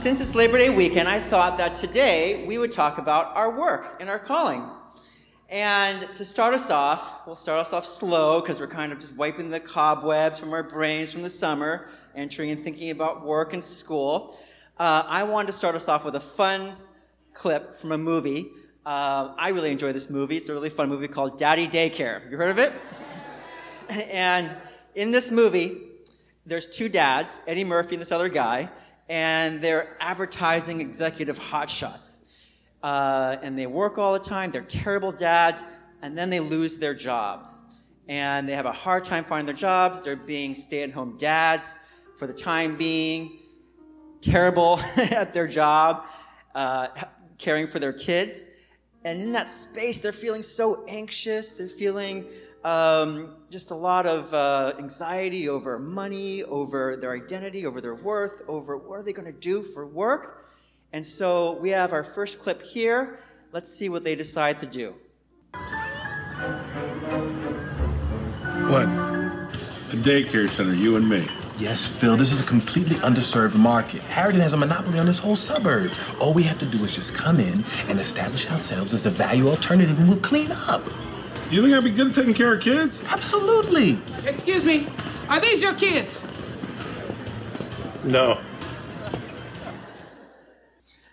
Since it's Labor Day weekend, I thought that today we would talk about our work and our calling. And to start us off, we'll start us off slow because we're kind of just wiping the cobwebs from our brains from the summer, entering and thinking about work and school. Uh, I wanted to start us off with a fun clip from a movie. Uh, I really enjoy this movie. It's a really fun movie called Daddy Daycare. You heard of it? and in this movie, there's two dads, Eddie Murphy and this other guy, and they're advertising executive hotshots. Uh, and they work all the time, they're terrible dads, and then they lose their jobs. And they have a hard time finding their jobs, they're being stay at home dads for the time being, terrible at their job, uh, caring for their kids. And in that space, they're feeling so anxious. They're feeling um, just a lot of uh, anxiety over money, over their identity, over their worth, over what are they going to do for work. And so we have our first clip here. Let's see what they decide to do. What? A daycare center, you and me. Yes, Phil, this is a completely underserved market. Harrington has a monopoly on this whole suburb. All we have to do is just come in and establish ourselves as the value alternative and we'll clean up. You think I'd be good at taking care of kids? Absolutely. Excuse me, are these your kids? No.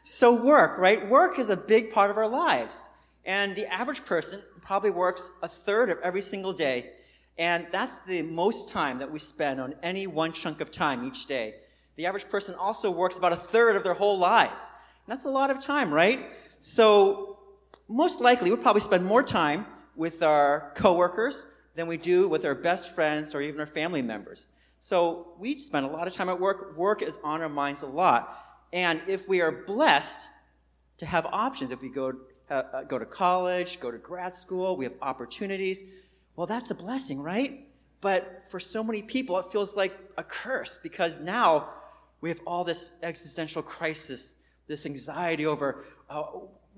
So, work, right? Work is a big part of our lives. And the average person probably works a third of every single day. And that's the most time that we spend on any one chunk of time each day. The average person also works about a third of their whole lives. And that's a lot of time, right? So, most likely, we'll probably spend more time with our coworkers than we do with our best friends or even our family members. So, we spend a lot of time at work. Work is on our minds a lot. And if we are blessed to have options, if we go, uh, uh, go to college, go to grad school, we have opportunities, well, that's a blessing, right? But for so many people, it feels like a curse because now we have all this existential crisis, this anxiety over uh,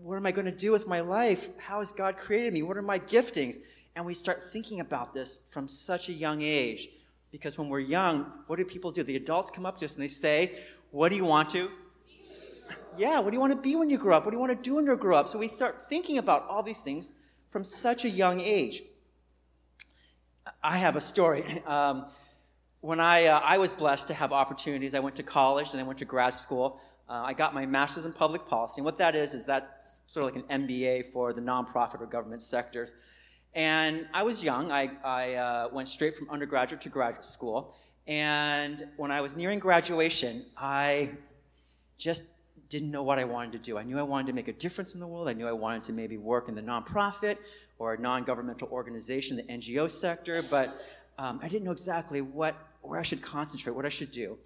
what am I going to do with my life? How has God created me? What are my giftings? And we start thinking about this from such a young age. Because when we're young, what do people do? The adults come up to us and they say, What do you want to? Yeah, what do you want to be when you grow up? What do you want to do when you grow up? So we start thinking about all these things from such a young age. I have a story. Um, when I, uh, I was blessed to have opportunities, I went to college and I went to grad school. Uh, I got my master's in public policy. And what that is, is that's sort of like an MBA for the nonprofit or government sectors. And I was young. I, I uh, went straight from undergraduate to graduate school. And when I was nearing graduation, I just didn't know what I wanted to do. I knew I wanted to make a difference in the world. I knew I wanted to maybe work in the nonprofit or a non-governmental organization, the NGO sector, but um, I didn't know exactly what, where I should concentrate, what I should do.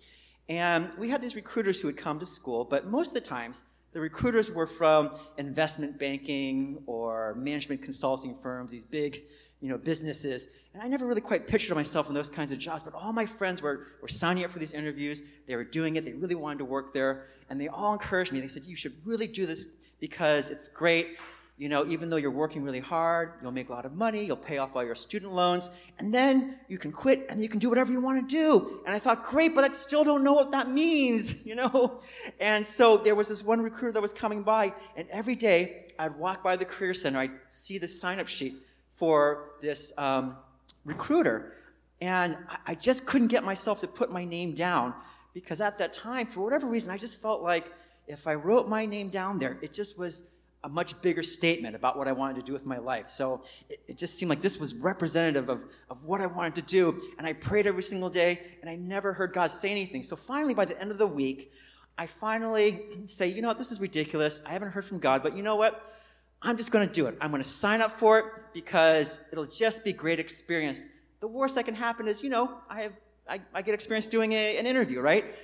And we had these recruiters who would come to school, but most of the times, the recruiters were from investment banking or management consulting firms, these big you know, businesses. And I never really quite pictured myself in those kinds of jobs, but all my friends were, were signing up for these interviews. They were doing it. They really wanted to work there. And they all encouraged me. They said, you should really do this because it's great. You know, even though you're working really hard, you'll make a lot of money, you'll pay off all your student loans, and then you can quit and you can do whatever you want to do. And I thought, great, but I still don't know what that means, you know? And so there was this one recruiter that was coming by, and every day I'd walk by the Career Center, I'd see the sign up sheet for this um, recruiter, and I- I just couldn't get myself to put my name down because at that time, for whatever reason, I just felt like if I wrote my name down there, it just was a much bigger statement about what I wanted to do with my life. So it, it, just seemed like this was representative of, of what I wanted to do. And I prayed every single day, and I never heard God say anything. So finally, by the end of the week, I finally say, you know what, this is ridiculous. I haven't heard from God, but you know what? I'm just going to do it. I'm going to sign up for it because it'll just be great experience. The worst that can happen is, you know, I have I, I get experience doing a, an interview, right?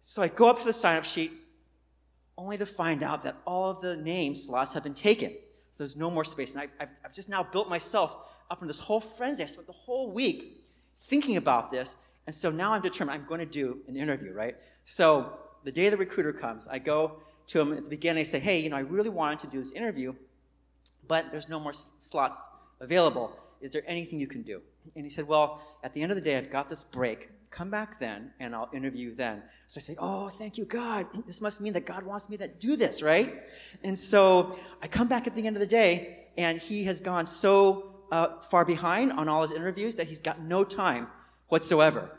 So I go up to the sign up sheet, only to find out that all of the name slots have been taken. So there's no more space. And I, I've, I've just now built myself up in this whole frenzy. I spent the whole week thinking about this. And so now I'm determined I'm going to do an interview, right? So the day the recruiter comes, I go to him at the beginning. I say, hey, you know, I really wanted to do this interview, but there's no more s- slots available. Is there anything you can do? And he said, well, at the end of the day, I've got this break. Come back then, and I'll interview then. So I say, oh, thank you, God. This must mean that God wants me to do this, right? And so I come back at the end of the day, and he has gone so uh, far behind on all his interviews that he's got no time whatsoever.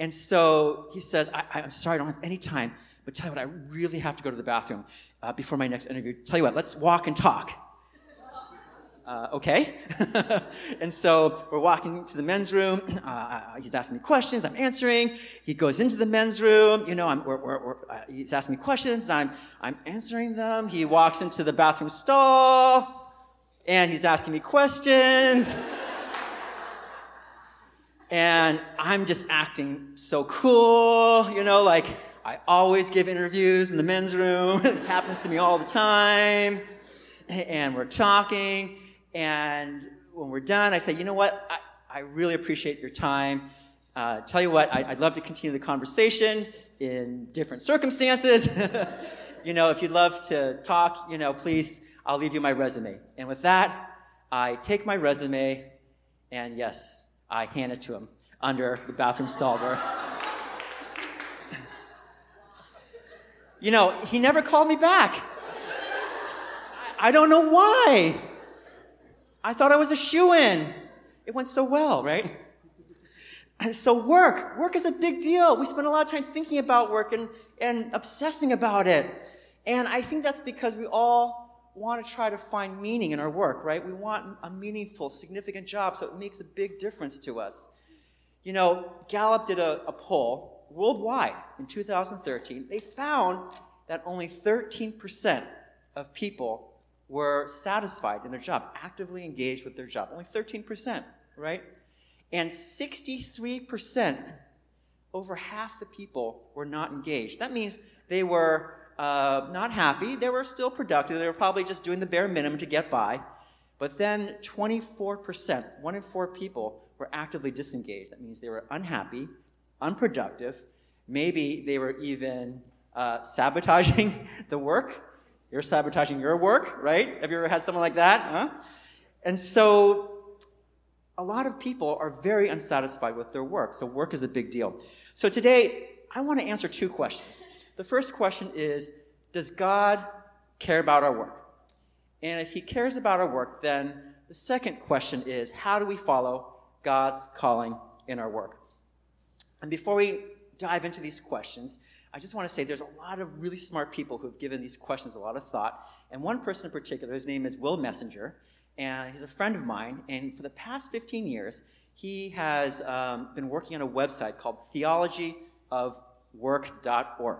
And so he says, I, I'm sorry, I don't have any time, but tell you what, I really have to go to the bathroom uh, before my next interview. Tell you what, let's walk and talk. Uh, okay. and so we're walking to the men's room. Uh, he's asking me questions. I'm answering. He goes into the men's room. You know, I'm, we're, we're, we're, uh, he's asking me questions. I'm, I'm answering them. He walks into the bathroom stall and he's asking me questions. and I'm just acting so cool, you know, like I always give interviews in the men's room. this happens to me all the time. And we're talking, and when we're done, I say, you know what? I, I really appreciate your time. Uh, tell you what, I, would love to continue the conversation in different circumstances. you know, if you'd love to talk, you know, please, I'll leave you my resume. And with that, I take my resume, and yes, I hand it to him under the bathroom stall door. you know, he never called me back. I, I don't know why. I thought I was a shoe in. It went so well, right? And so work, work is a big deal. We spend a lot of time thinking about work and, and obsessing about it. And I think that's because we all want to try to find meaning in our work, right? We want a meaningful, significant job, so it makes a big difference to us. You know, Gallup did a, a poll worldwide in 2013. They found that only 13% of people were satisfied in their job, actively engaged with their job. Only 13%, right? And 63%, over half the people were not engaged. That means they were uh, not happy. They were still productive. They were probably just doing the bare minimum to get by. But then 24%, one in four people, were actively disengaged. That means they were unhappy, unproductive. Maybe they were even uh, sabotaging the work. You're sabotaging your work, right? Have you ever had someone like that? Huh? And so a lot of people are very unsatisfied with their work. So work is a big deal. So today, I want to answer two questions. The first question is Does God care about our work? And if He cares about our work, then the second question is How do we follow God's calling in our work? And before we dive into these questions, I just want to say there's a lot of really smart people who have given these questions a lot of thought. And one person in particular, his name is Will Messenger, and he's a friend of mine. And for the past 15 years, he has um, been working on a website called theologyofwork.org.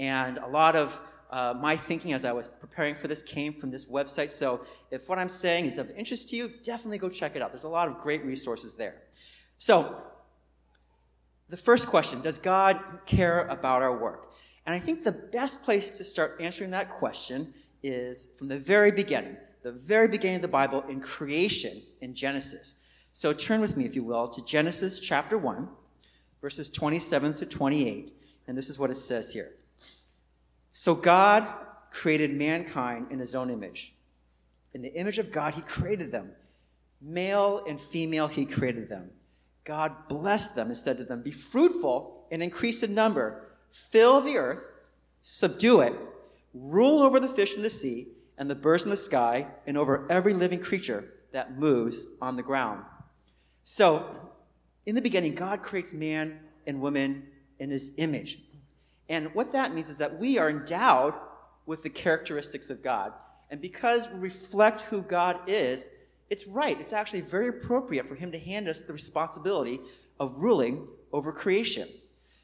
And a lot of uh, my thinking as I was preparing for this came from this website. So if what I'm saying is of interest to you, definitely go check it out. There's a lot of great resources there. So the first question Does God care about our work? And I think the best place to start answering that question is from the very beginning, the very beginning of the Bible in creation in Genesis. So turn with me, if you will, to Genesis chapter 1, verses 27 to 28. And this is what it says here. So God created mankind in his own image. In the image of God, he created them. Male and female, he created them. God blessed them and said to them, Be fruitful and increase in number, fill the earth, subdue it, rule over the fish in the sea and the birds in the sky, and over every living creature that moves on the ground. So, in the beginning, God creates man and woman in his image. And what that means is that we are endowed with the characteristics of God. And because we reflect who God is, it's right. It's actually very appropriate for him to hand us the responsibility of ruling over creation.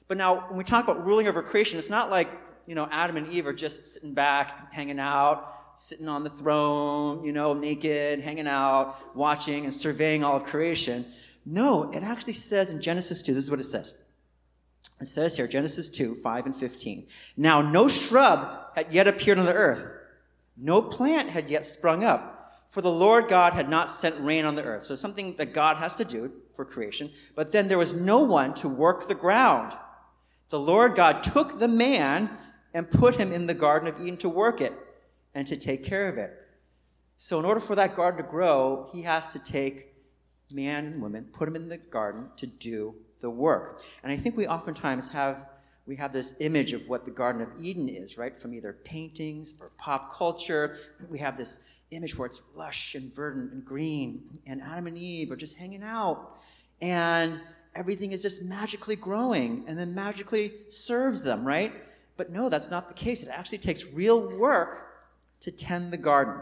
But now, when we talk about ruling over creation, it's not like, you know, Adam and Eve are just sitting back, hanging out, sitting on the throne, you know, naked, hanging out, watching and surveying all of creation. No, it actually says in Genesis 2, this is what it says. It says here, Genesis 2, 5 and 15. Now, no shrub had yet appeared on the earth. No plant had yet sprung up, for the Lord God had not sent rain on the earth. So something that God has to do for creation. But then there was no one to work the ground. The Lord God took the man and put him in the Garden of Eden to work it and to take care of it. So, in order for that garden to grow, he has to take man and woman, put them in the garden to do the work. And I think we oftentimes have we have this image of what the Garden of Eden is, right? From either paintings or pop culture. We have this image where it's lush and verdant and green, and Adam and Eve are just hanging out, and everything is just magically growing and then magically serves them, right? But no, that's not the case. It actually takes real work to tend the garden.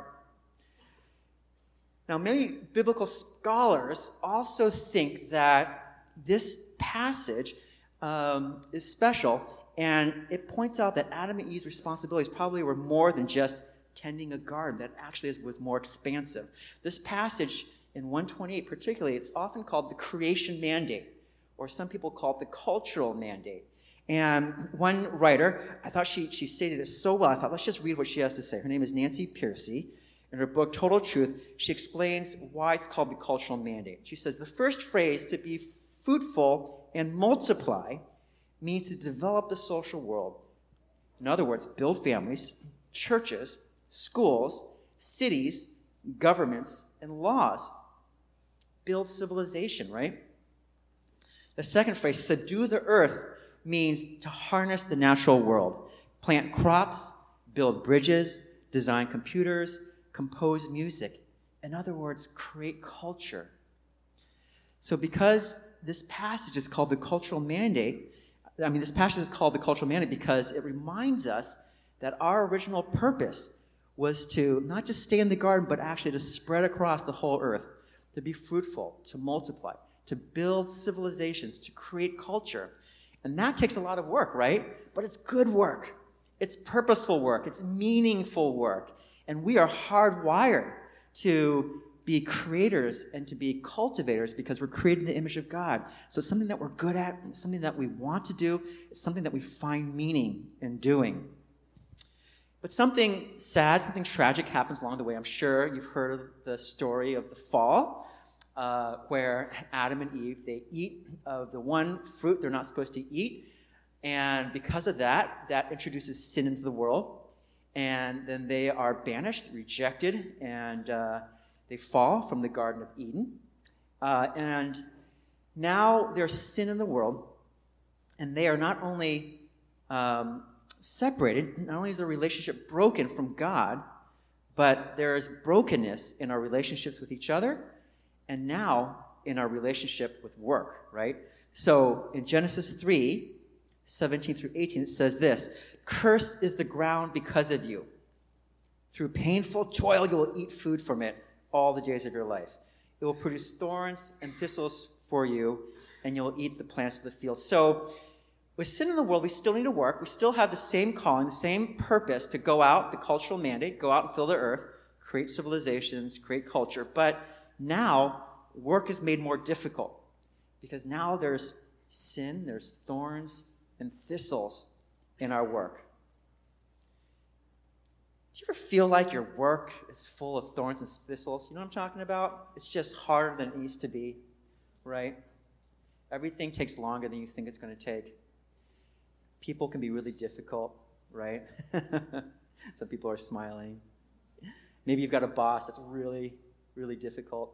Now, many biblical scholars also think that this passage um, is special, and it points out that Adam and Eve's responsibilities probably were more than just tending a garden, that actually was more expansive. This passage in 128, particularly, it's often called the creation mandate, or some people call it the cultural mandate. And one writer, I thought she, she stated it so well, I thought let's just read what she has to say. Her name is Nancy Pearcey. In her book, Total Truth, she explains why it's called the cultural mandate. She says the first phrase, to be fruitful and multiply, means to develop the social world. In other words, build families, churches, schools, cities, governments, and laws. Build civilization, right? The second phrase, subdue the earth, means to harness the natural world. Plant crops, build bridges, design computers, compose music. In other words, create culture. So, because this passage is called the cultural mandate, I mean, this passage is called the cultural mandate because it reminds us that our original purpose was to not just stay in the garden, but actually to spread across the whole earth, to be fruitful, to multiply, to build civilizations, to create culture. And that takes a lot of work, right? But it's good work. It's purposeful work. It's meaningful work. And we are hardwired to be creators and to be cultivators because we're created in the image of God. So it's something that we're good at, something that we want to do, it's something that we find meaning in doing. But something sad, something tragic happens along the way. I'm sure you've heard of the story of the fall, uh, where Adam and Eve they eat of the one fruit they're not supposed to eat, and because of that, that introduces sin into the world and then they are banished, rejected, and uh, they fall from the Garden of Eden. Uh, and now there's sin in the world, and they are not only um, separated, not only is the relationship broken from God, but there is brokenness in our relationships with each other, and now in our relationship with work, right? So in Genesis 3, 17 through 18, it says this Cursed is the ground because of you. Through painful toil, you will eat food from it all the days of your life. It will produce thorns and thistles for you, and you'll eat the plants of the field. So, with sin in the world, we still need to work. We still have the same calling, the same purpose to go out, the cultural mandate, go out and fill the earth, create civilizations, create culture. But now, work is made more difficult because now there's sin, there's thorns and thistles in our work. Do you ever feel like your work is full of thorns and thistles? You know what I'm talking about? It's just harder than it used to be, right? Everything takes longer than you think it's going to take. People can be really difficult, right? Some people are smiling. Maybe you've got a boss that's really, really difficult.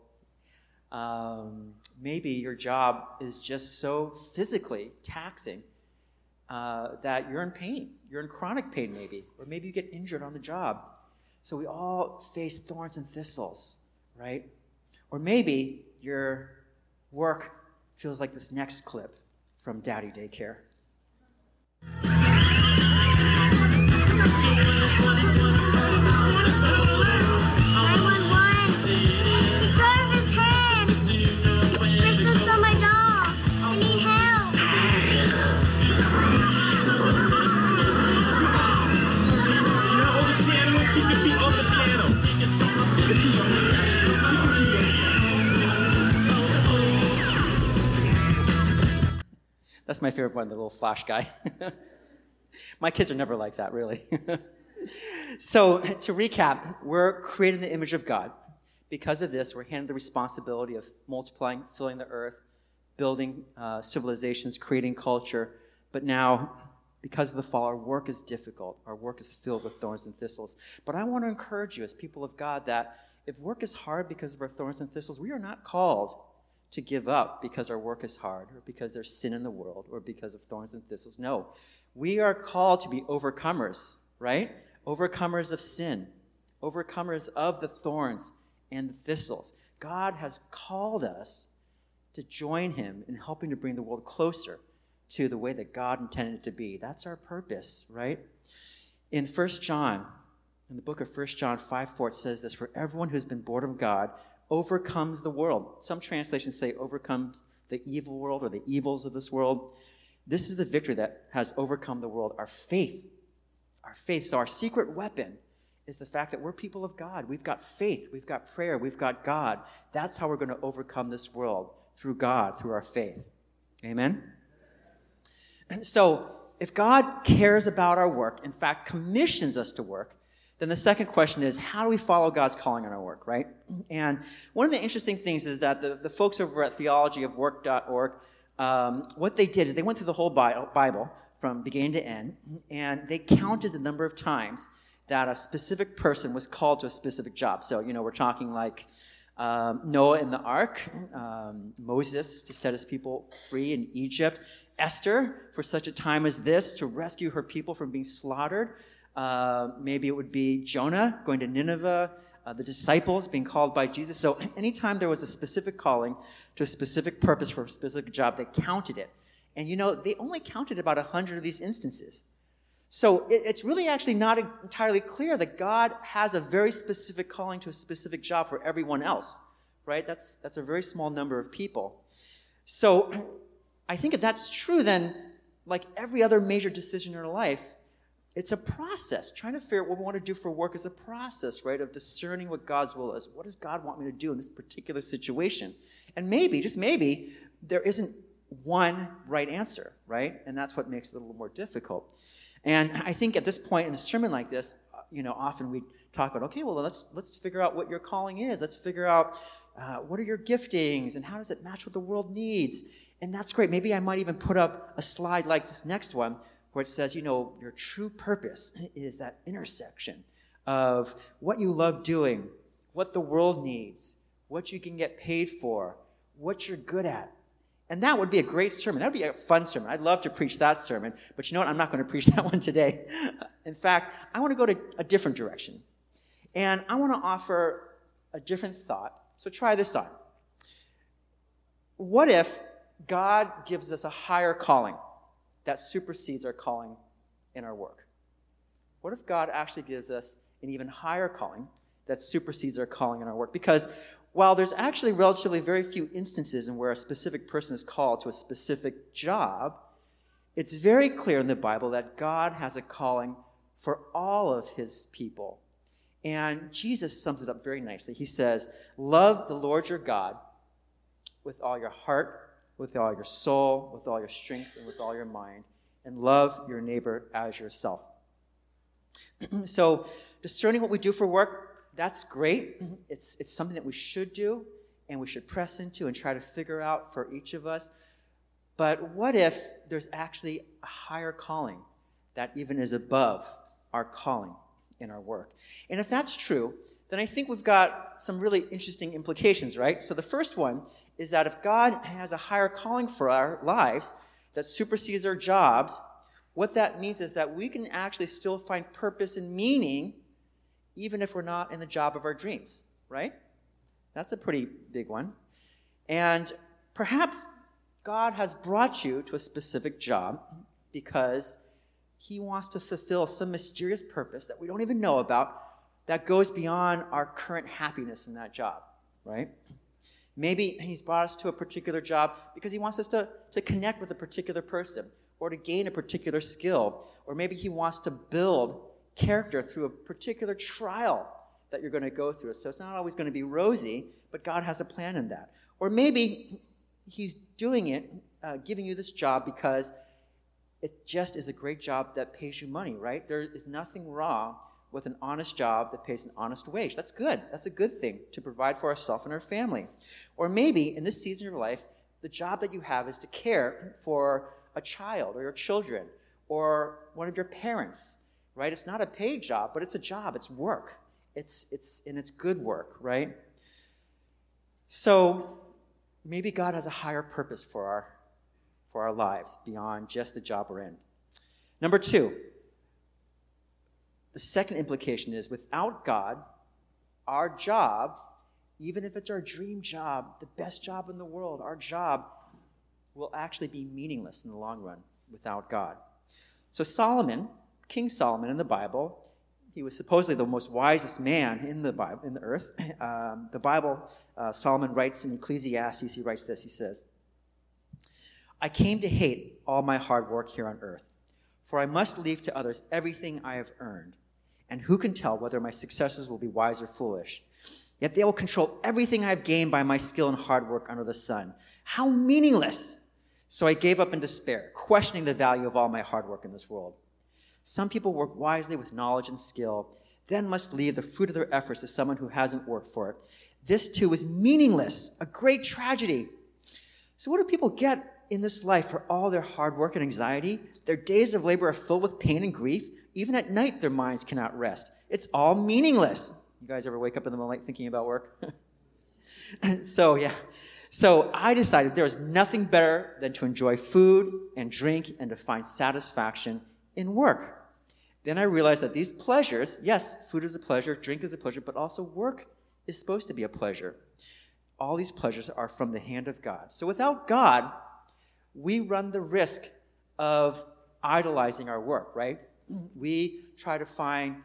Um, maybe your job is just so physically taxing uh, that you're in pain. You're in chronic pain, maybe, or maybe you get injured on the job. So we all face thorns and thistles, right? Or maybe your work feels like this next clip from Daddy Daycare. That's my favorite one, the little flash guy. my kids are never like that, really. so, to recap, we're created in the image of God. Because of this, we're handed the responsibility of multiplying, filling the earth, building uh, civilizations, creating culture. But now, because of the fall, our work is difficult. Our work is filled with thorns and thistles. But I want to encourage you, as people of God, that if work is hard because of our thorns and thistles, we are not called to give up because our work is hard or because there's sin in the world or because of thorns and thistles. No. We are called to be overcomers, right? Overcomers of sin, overcomers of the thorns and the thistles. God has called us to join him in helping to bring the world closer to the way that God intended it to be. That's our purpose, right? In 1 John, in the book of 1 John 5 4, it says this For everyone who's been born of God overcomes the world. Some translations say overcomes the evil world or the evils of this world. This is the victory that has overcome the world our faith. Our faith. So, our secret weapon is the fact that we're people of God. We've got faith, we've got prayer, we've got God. That's how we're going to overcome this world through God, through our faith. Amen? And So, if God cares about our work, in fact, commissions us to work, then the second question is how do we follow God's calling on our work, right? And one of the interesting things is that the, the folks over at theologyofwork.org, um, what they did is they went through the whole Bible from beginning to end, and they counted the number of times that a specific person was called to a specific job. So, you know, we're talking like um, Noah in the ark, um, Moses to set his people free in Egypt, Esther for such a time as this to rescue her people from being slaughtered. Uh, maybe it would be Jonah going to Nineveh, uh, the disciples being called by Jesus. So anytime there was a specific calling to a specific purpose for a specific job, they counted it. And you know, they only counted about 100 of these instances. So it, it's really actually not entirely clear that God has a very specific calling to a specific job for everyone else, right? That's, that's a very small number of people. So I think if that's true, then like every other major decision in our life, it's a process. Trying to figure out what we want to do for work is a process, right? Of discerning what God's will is. What does God want me to do in this particular situation? And maybe, just maybe, there isn't one right answer, right? And that's what makes it a little more difficult. And I think at this point in a sermon like this, you know, often we talk about, okay, well, let's let's figure out what your calling is. Let's figure out uh, what are your giftings and how does it match what the world needs. And that's great. Maybe I might even put up a slide like this next one where it says, you know, your true purpose is that intersection of what you love doing, what the world needs, what you can get paid for, what you're good at. And that would be a great sermon. That would be a fun sermon. I'd love to preach that sermon, but you know what? I'm not going to preach that one today. In fact, I want to go to a different direction. And I want to offer a different thought. So try this on. What if God gives us a higher calling? That supersedes our calling in our work? What if God actually gives us an even higher calling that supersedes our calling in our work? Because while there's actually relatively very few instances in where a specific person is called to a specific job, it's very clear in the Bible that God has a calling for all of his people. And Jesus sums it up very nicely. He says, Love the Lord your God with all your heart, with all your soul, with all your strength, and with all your mind, and love your neighbor as yourself. so, discerning what we do for work, that's great. It's, it's something that we should do and we should press into and try to figure out for each of us. But what if there's actually a higher calling that even is above our calling in our work? And if that's true, then I think we've got some really interesting implications, right? So the first one is that if God has a higher calling for our lives that supersedes our jobs, what that means is that we can actually still find purpose and meaning even if we're not in the job of our dreams, right? That's a pretty big one. And perhaps God has brought you to a specific job because he wants to fulfill some mysterious purpose that we don't even know about that goes beyond our current happiness in that job, right? Maybe he's brought us to a particular job because he wants us to, to connect with a particular person or to gain a particular skill. Or maybe he wants to build character through a particular trial that you're going to go through. So it's not always going to be rosy, but God has a plan in that. Or maybe he's doing it, uh, giving you this job because it just is a great job that pays you money, right? There is nothing wrong with an honest job that pays an honest wage. That's good. That's a good thing to provide for ourselves and our family. Or maybe in this season of your life, the job that you have is to care for a child or your children or one of your parents, right? It's not a paid job, but it's a job, it's work. It's, it's, and it's good work, right? So maybe God has a higher purpose for our, for our lives beyond just the job we're in. Number two, the second implication is without God, our job, even if it's our dream job, the best job in the world, our job will actually be meaningless in the long run without God. So, Solomon, King Solomon in the Bible, he was supposedly the most wisest man in the Bible, in the earth. Um, the Bible, uh, Solomon writes in Ecclesiastes, he writes this. He says, "I came to hate all my hard work here on earth, for I must leave to others everything I have earned. And who can tell whether my successors will be wise or foolish? Yet they will control everything I have gained by my skill and hard work under the sun. How meaningless! So I gave up in despair, questioning the value of all my hard work in this world. Some people work wisely with knowledge and skill, then must leave the fruit of their efforts to someone who hasn't worked for it. This too is meaningless, a great tragedy. So, what do people get in this life for all their hard work and anxiety? Their days of labor are filled with pain and grief. Even at night, their minds cannot rest. It's all meaningless. You guys ever wake up in the night thinking about work? so, yeah. So I decided there was nothing better than to enjoy food and drink and to find satisfaction in work. Then I realized that these pleasures, yes, food is a pleasure, drink is a pleasure, but also work is supposed to be a pleasure. All these pleasures are from the hand of God. So without God, we run the risk of idolizing our work, right? We try to find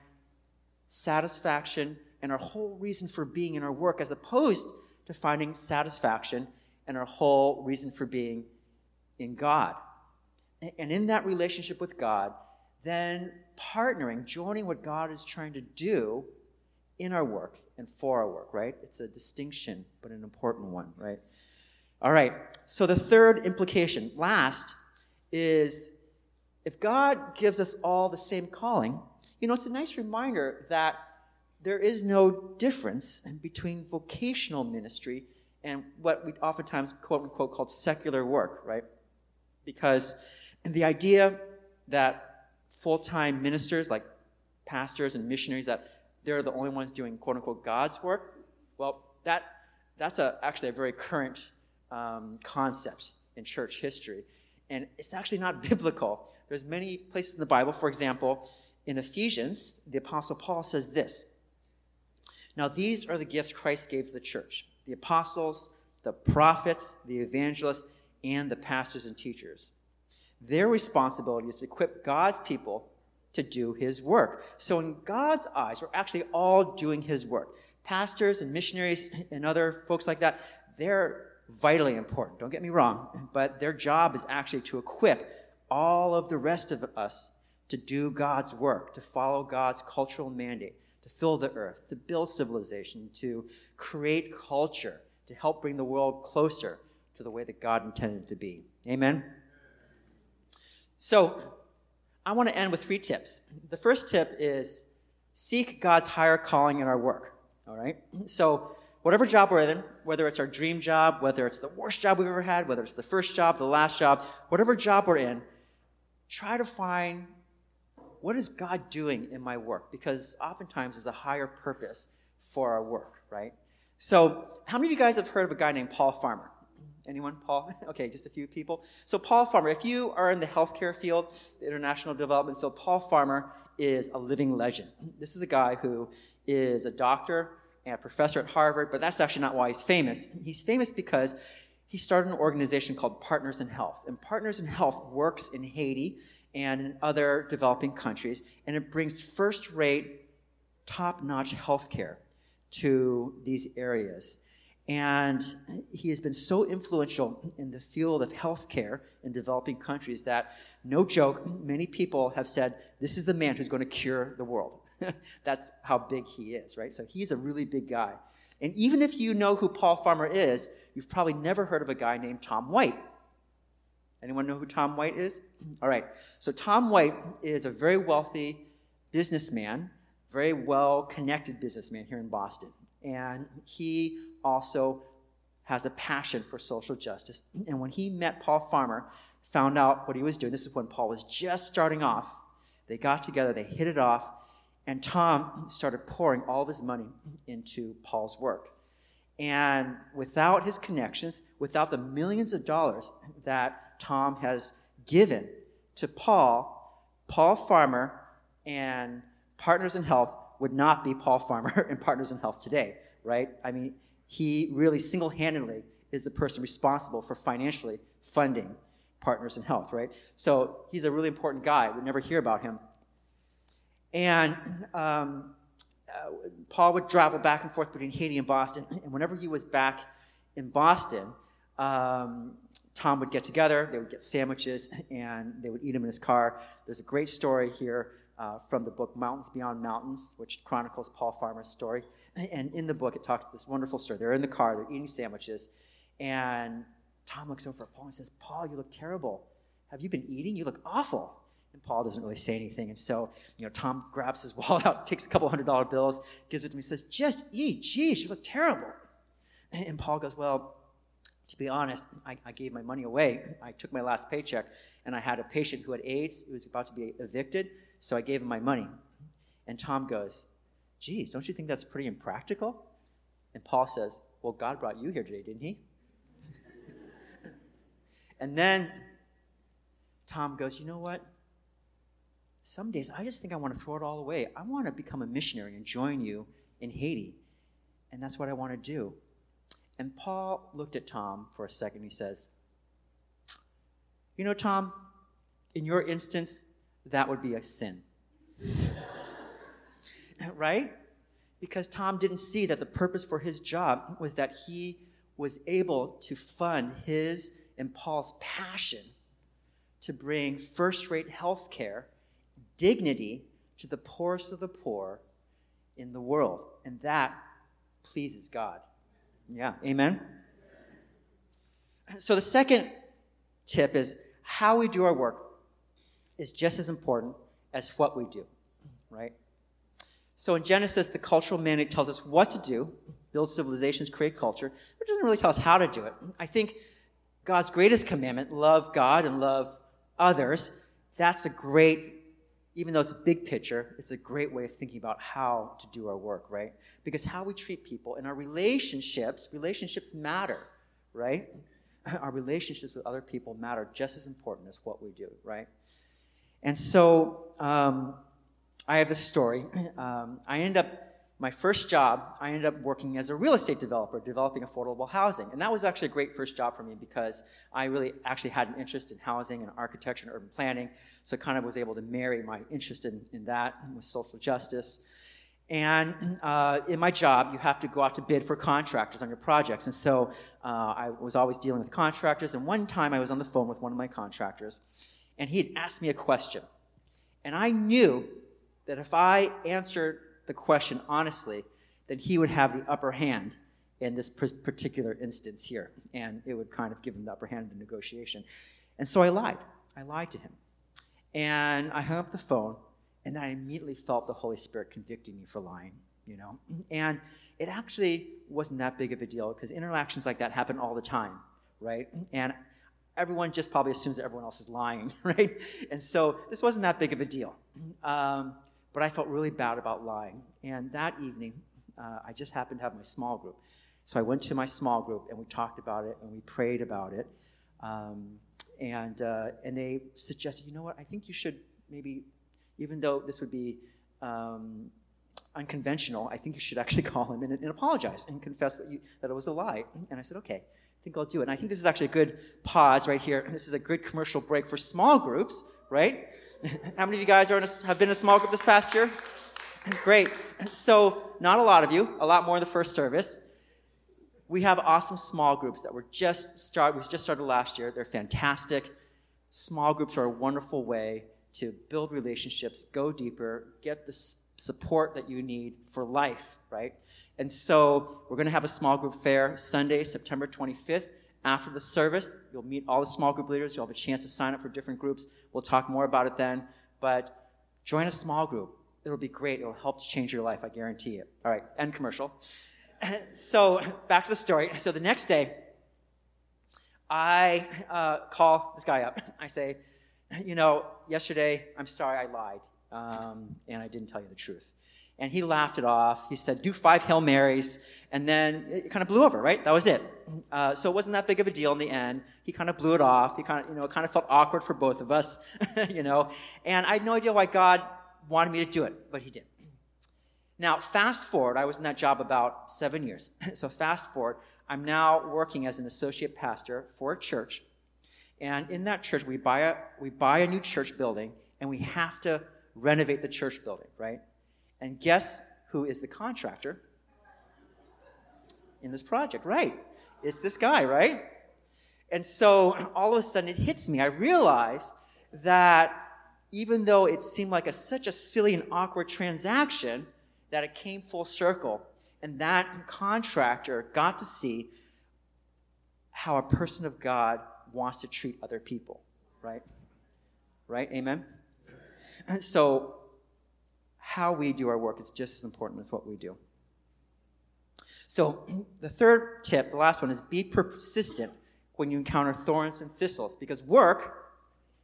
satisfaction and our whole reason for being in our work as opposed to finding satisfaction and our whole reason for being in God. And in that relationship with God, then partnering, joining what God is trying to do in our work and for our work, right? It's a distinction, but an important one, right? All right, so the third implication, last, is if God gives us all the same calling, you know, it's a nice reminder that there is no difference between vocational ministry and what we oftentimes quote unquote called secular work, right? Because the idea that full time ministers, like pastors and missionaries, that they're the only ones doing quote unquote God's work. Well, that, that's a, actually a very current um, concept in church history. And it's actually not biblical. There's many places in the Bible, for example, in Ephesians, the Apostle Paul says this Now, these are the gifts Christ gave to the church the apostles, the prophets, the evangelists, and the pastors and teachers. Their responsibility is to equip God's people to do his work. So, in God's eyes, we're actually all doing his work. Pastors and missionaries and other folks like that, they're vitally important. Don't get me wrong, but their job is actually to equip all of the rest of us to do God's work, to follow God's cultural mandate, to fill the earth, to build civilization, to create culture, to help bring the world closer to the way that God intended it to be. Amen? So, I want to end with three tips. The first tip is seek God's higher calling in our work. All right? So, whatever job we're in, whether it's our dream job, whether it's the worst job we've ever had, whether it's the first job, the last job, whatever job we're in, try to find what is God doing in my work? Because oftentimes there's a higher purpose for our work, right? So, how many of you guys have heard of a guy named Paul Farmer? Anyone? Paul? Okay, just a few people. So, Paul Farmer, if you are in the healthcare field, the international development field, Paul Farmer is a living legend. This is a guy who is a doctor and a professor at Harvard, but that's actually not why he's famous. He's famous because he started an organization called Partners in Health. And Partners in Health works in Haiti and in other developing countries, and it brings first rate, top notch healthcare to these areas. And he has been so influential in the field of healthcare in developing countries that, no joke, many people have said, This is the man who's going to cure the world. That's how big he is, right? So he's a really big guy. And even if you know who Paul Farmer is, you've probably never heard of a guy named Tom White. Anyone know who Tom White is? All right. So Tom White is a very wealthy businessman very well connected businessman here in Boston. And he also has a passion for social justice. And when he met Paul Farmer, found out what he was doing, this is when Paul was just starting off. They got together, they hit it off, and Tom started pouring all of his money into Paul's work. And without his connections, without the millions of dollars that Tom has given to Paul, Paul Farmer and Partners in Health would not be Paul Farmer and Partners in Health today, right? I mean, he really single handedly is the person responsible for financially funding Partners in Health, right? So he's a really important guy. We never hear about him. And um, uh, Paul would travel back and forth between Haiti and Boston. And whenever he was back in Boston, um, Tom would get together, they would get sandwiches, and they would eat them in his car. There's a great story here uh, from the book Mountains Beyond Mountains, which chronicles Paul Farmer's story. And in the book, it talks this wonderful story. They're in the car, they're eating sandwiches, and Tom looks over at Paul and says, Paul, you look terrible. Have you been eating? You look awful. And Paul doesn't really say anything. And so, you know, Tom grabs his wallet out, takes a couple hundred dollar bills, gives it to me, says, just eat. Geez, you look terrible. And Paul goes, well, to be honest, I, I, gave my money away. I took my last paycheck, and I had a patient who had AIDS who was about to be evicted, so I gave him my money. And Tom goes, geez, don't you think that's pretty impractical? And Paul says, well, God brought you here today, didn't he? and then Tom goes, you know what? Some days I just think I want to throw it all away. I want to become a missionary and join you in Haiti. And that's what I want to do. And Paul looked at Tom for a second. He says, You know, Tom, in your instance, that would be a sin. right? Because Tom didn't see that the purpose for his job was that he was able to fund his and Paul's passion to bring first rate health care dignity to the poorest of the poor in the world. And that pleases God. Yeah, amen? So the second tip is how we do our work is just as important as what we do, right? So in Genesis, the cultural mandate tells us what to do, build civilizations, create culture, but it doesn't really tell us how to do it. I think God's greatest commandment, love God and love others, that's a great even though it's a big picture, it's a great way of thinking about how to do our work, right? Because how we treat people and our relationships, relationships matter, right? Our relationships with other people matter just as important as what we do, right? And so um, I have this story. Um, I ended up my first job, I ended up working as a real estate developer, developing affordable housing. And that was actually a great first job for me because I really actually had an interest in housing and architecture and urban planning. So I kind of was able to marry my interest in, in that with social justice. And uh, in my job, you have to go out to bid for contractors on your projects. And so uh, I was always dealing with contractors. And one time I was on the phone with one of my contractors, and he had asked me a question. And I knew that if I answered the question honestly, then he would have the upper hand in this particular instance here. And it would kind of give him the upper hand in the negotiation. And so I lied. I lied to him. And I hung up the phone, and I immediately felt the Holy Spirit convicting me for lying, you know? And it actually wasn't that big of a deal because interactions like that happen all the time, right? And everyone just probably assumes that everyone else is lying, right? And so this wasn't that big of a deal. Um, but I felt really bad about lying. And that evening, uh, I just happened to have my small group. So I went to my small group and we talked about it and we prayed about it. Um, and, uh, and they suggested, you know what, I think you should maybe, even though this would be um, unconventional, I think you should actually call him and, and apologize and confess you, that it was a lie. And I said, okay, I think I'll do it. And I think this is actually a good pause right here. This is a good commercial break for small groups, right? How many of you guys are in a, have been in a small group this past year? Great. So, not a lot of you, a lot more in the first service. We have awesome small groups that were just. We just started last year. They're fantastic. Small groups are a wonderful way to build relationships, go deeper, get the support that you need for life, right? And so we're going to have a small group fair Sunday, September 25th after the service. You'll meet all the small group leaders. You'll have a chance to sign up for different groups. We'll talk more about it then. But join a small group. It'll be great. It'll help to change your life. I guarantee it. All right, end commercial. So back to the story. So the next day, I uh, call this guy up. I say, you know, yesterday, I'm sorry I lied, um, and I didn't tell you the truth. And he laughed it off. He said, do five Hail Marys, and then it kind of blew over, right? That was it. Uh, so it wasn't that big of a deal in the end. He kind of blew it off. He kind of, you know, it kind of felt awkward for both of us, you know. And I had no idea why God wanted me to do it, but he did. Now, fast forward, I was in that job about seven years. so fast forward, I'm now working as an associate pastor for a church. And in that church, we buy a, we buy a new church building and we have to renovate the church building, right? And guess who is the contractor in this project? Right. It's this guy, right? And so all of a sudden it hits me. I realize that even though it seemed like a, such a silly and awkward transaction, that it came full circle. And that contractor got to see how a person of God wants to treat other people, right? Right? Amen? And so, how we do our work is just as important as what we do. So, the third tip, the last one, is be persistent when you encounter thorns and thistles, because work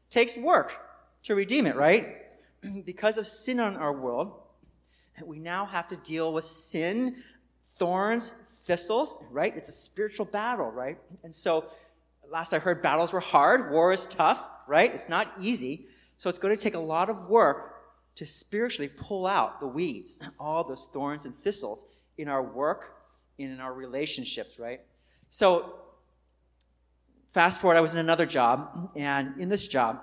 takes work to redeem it, right? because of sin on our world, we now have to deal with sin, thorns, thistles, right? It's a spiritual battle, right? And so, last I heard, battles were hard, war is tough, right? It's not easy. So, it's going to take a lot of work to spiritually pull out the weeds, all those thorns and thistles in our work and in our relationships, right? So, fast forward, I was in another job, and in this job,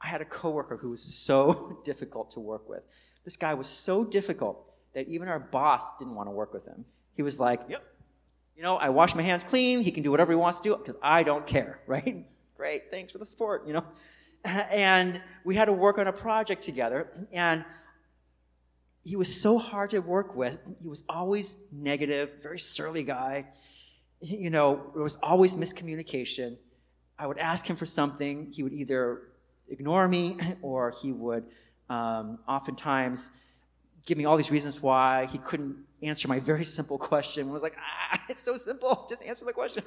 I had a coworker who was so difficult to work with. This guy was so difficult that even our boss didn't want to work with him. He was like, Yep, you know, I wash my hands clean. He can do whatever he wants to do because I don't care, right? Great, thanks for the support, you know. And we had to work on a project together, and he was so hard to work with. He was always negative, very surly guy. You know, there was always miscommunication. I would ask him for something, he would either ignore me or he would um, oftentimes give me all these reasons why he couldn't answer my very simple question. I was like, ah, it's so simple. Just answer the question.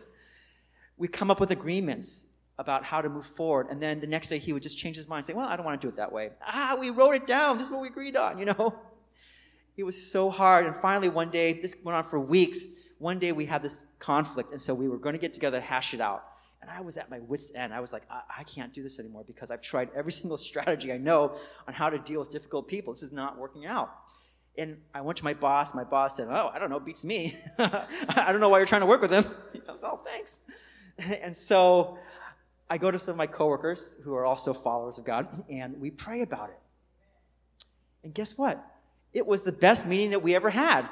We'd come up with agreements about how to move forward. And then the next day he would just change his mind say, well, I don't want to do it that way. Ah, we wrote it down. This is what we agreed on, you know? It was so hard. And finally, one day, this went on for weeks. One day we had this conflict. And so we were going to get together to hash it out. And I was at my wits' end. I was like, I, I can't do this anymore because I've tried every single strategy I know on how to deal with difficult people. This is not working out. And I went to my boss. My boss said, Oh, I don't know, beats me. I don't know why you're trying to work with him. I was, Oh, thanks. And so I go to some of my coworkers who are also followers of God, and we pray about it. And guess what? It was the best meeting that we ever had,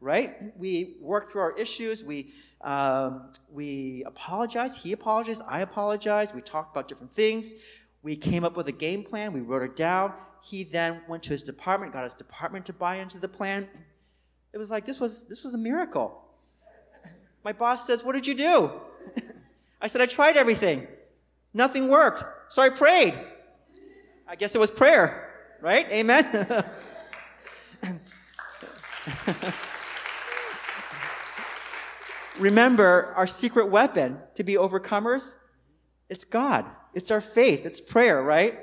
right? We worked through our issues. We, um, we apologized. He apologized. I apologized. We talked about different things. We came up with a game plan. We wrote it down. He then went to his department, got his department to buy into the plan. It was like this was this was a miracle. My boss says, "What did you do?" I said, "I tried everything. Nothing worked. So I prayed. I guess it was prayer, right? Amen." Remember, our secret weapon to be overcomers, it's God. It's our faith. It's prayer, right?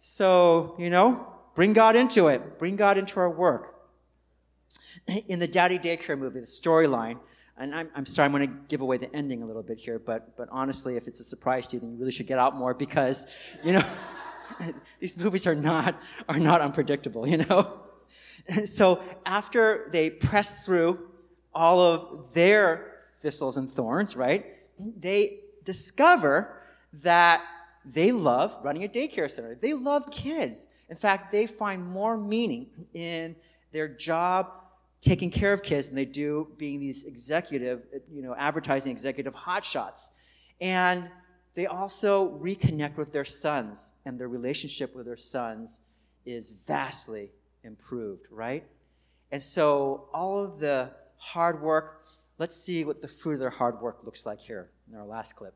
So, you know, bring God into it. Bring God into our work. In the Daddy Daycare movie, the storyline, and I'm, I'm sorry, I'm going to give away the ending a little bit here, but, but honestly, if it's a surprise to you, then you really should get out more because, you know, these movies are not, are not unpredictable, you know? And so after they press through all of their thistles and thorns, right, they discover that they love running a daycare center. They love kids. In fact, they find more meaning in their job taking care of kids than they do being these executive, you know, advertising executive hotshots. And they also reconnect with their sons, and their relationship with their sons is vastly improved, right? And so all of the hard work, let's see what the fruit of their hard work looks like here in our last clip.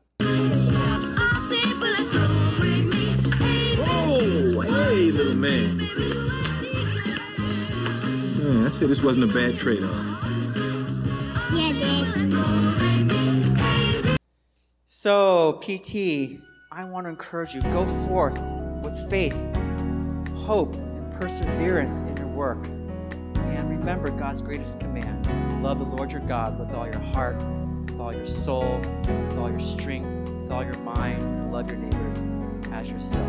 Oh, hey, little man. Mm, Man, I said this wasn't a bad trade-off. Yeah, Dad. So, PT, I want to encourage you go forth with faith, hope, and perseverance in your work. And remember God's greatest command love the Lord your God with all your heart, with all your soul, with all your strength, with all your mind, and love your neighbors as yourself.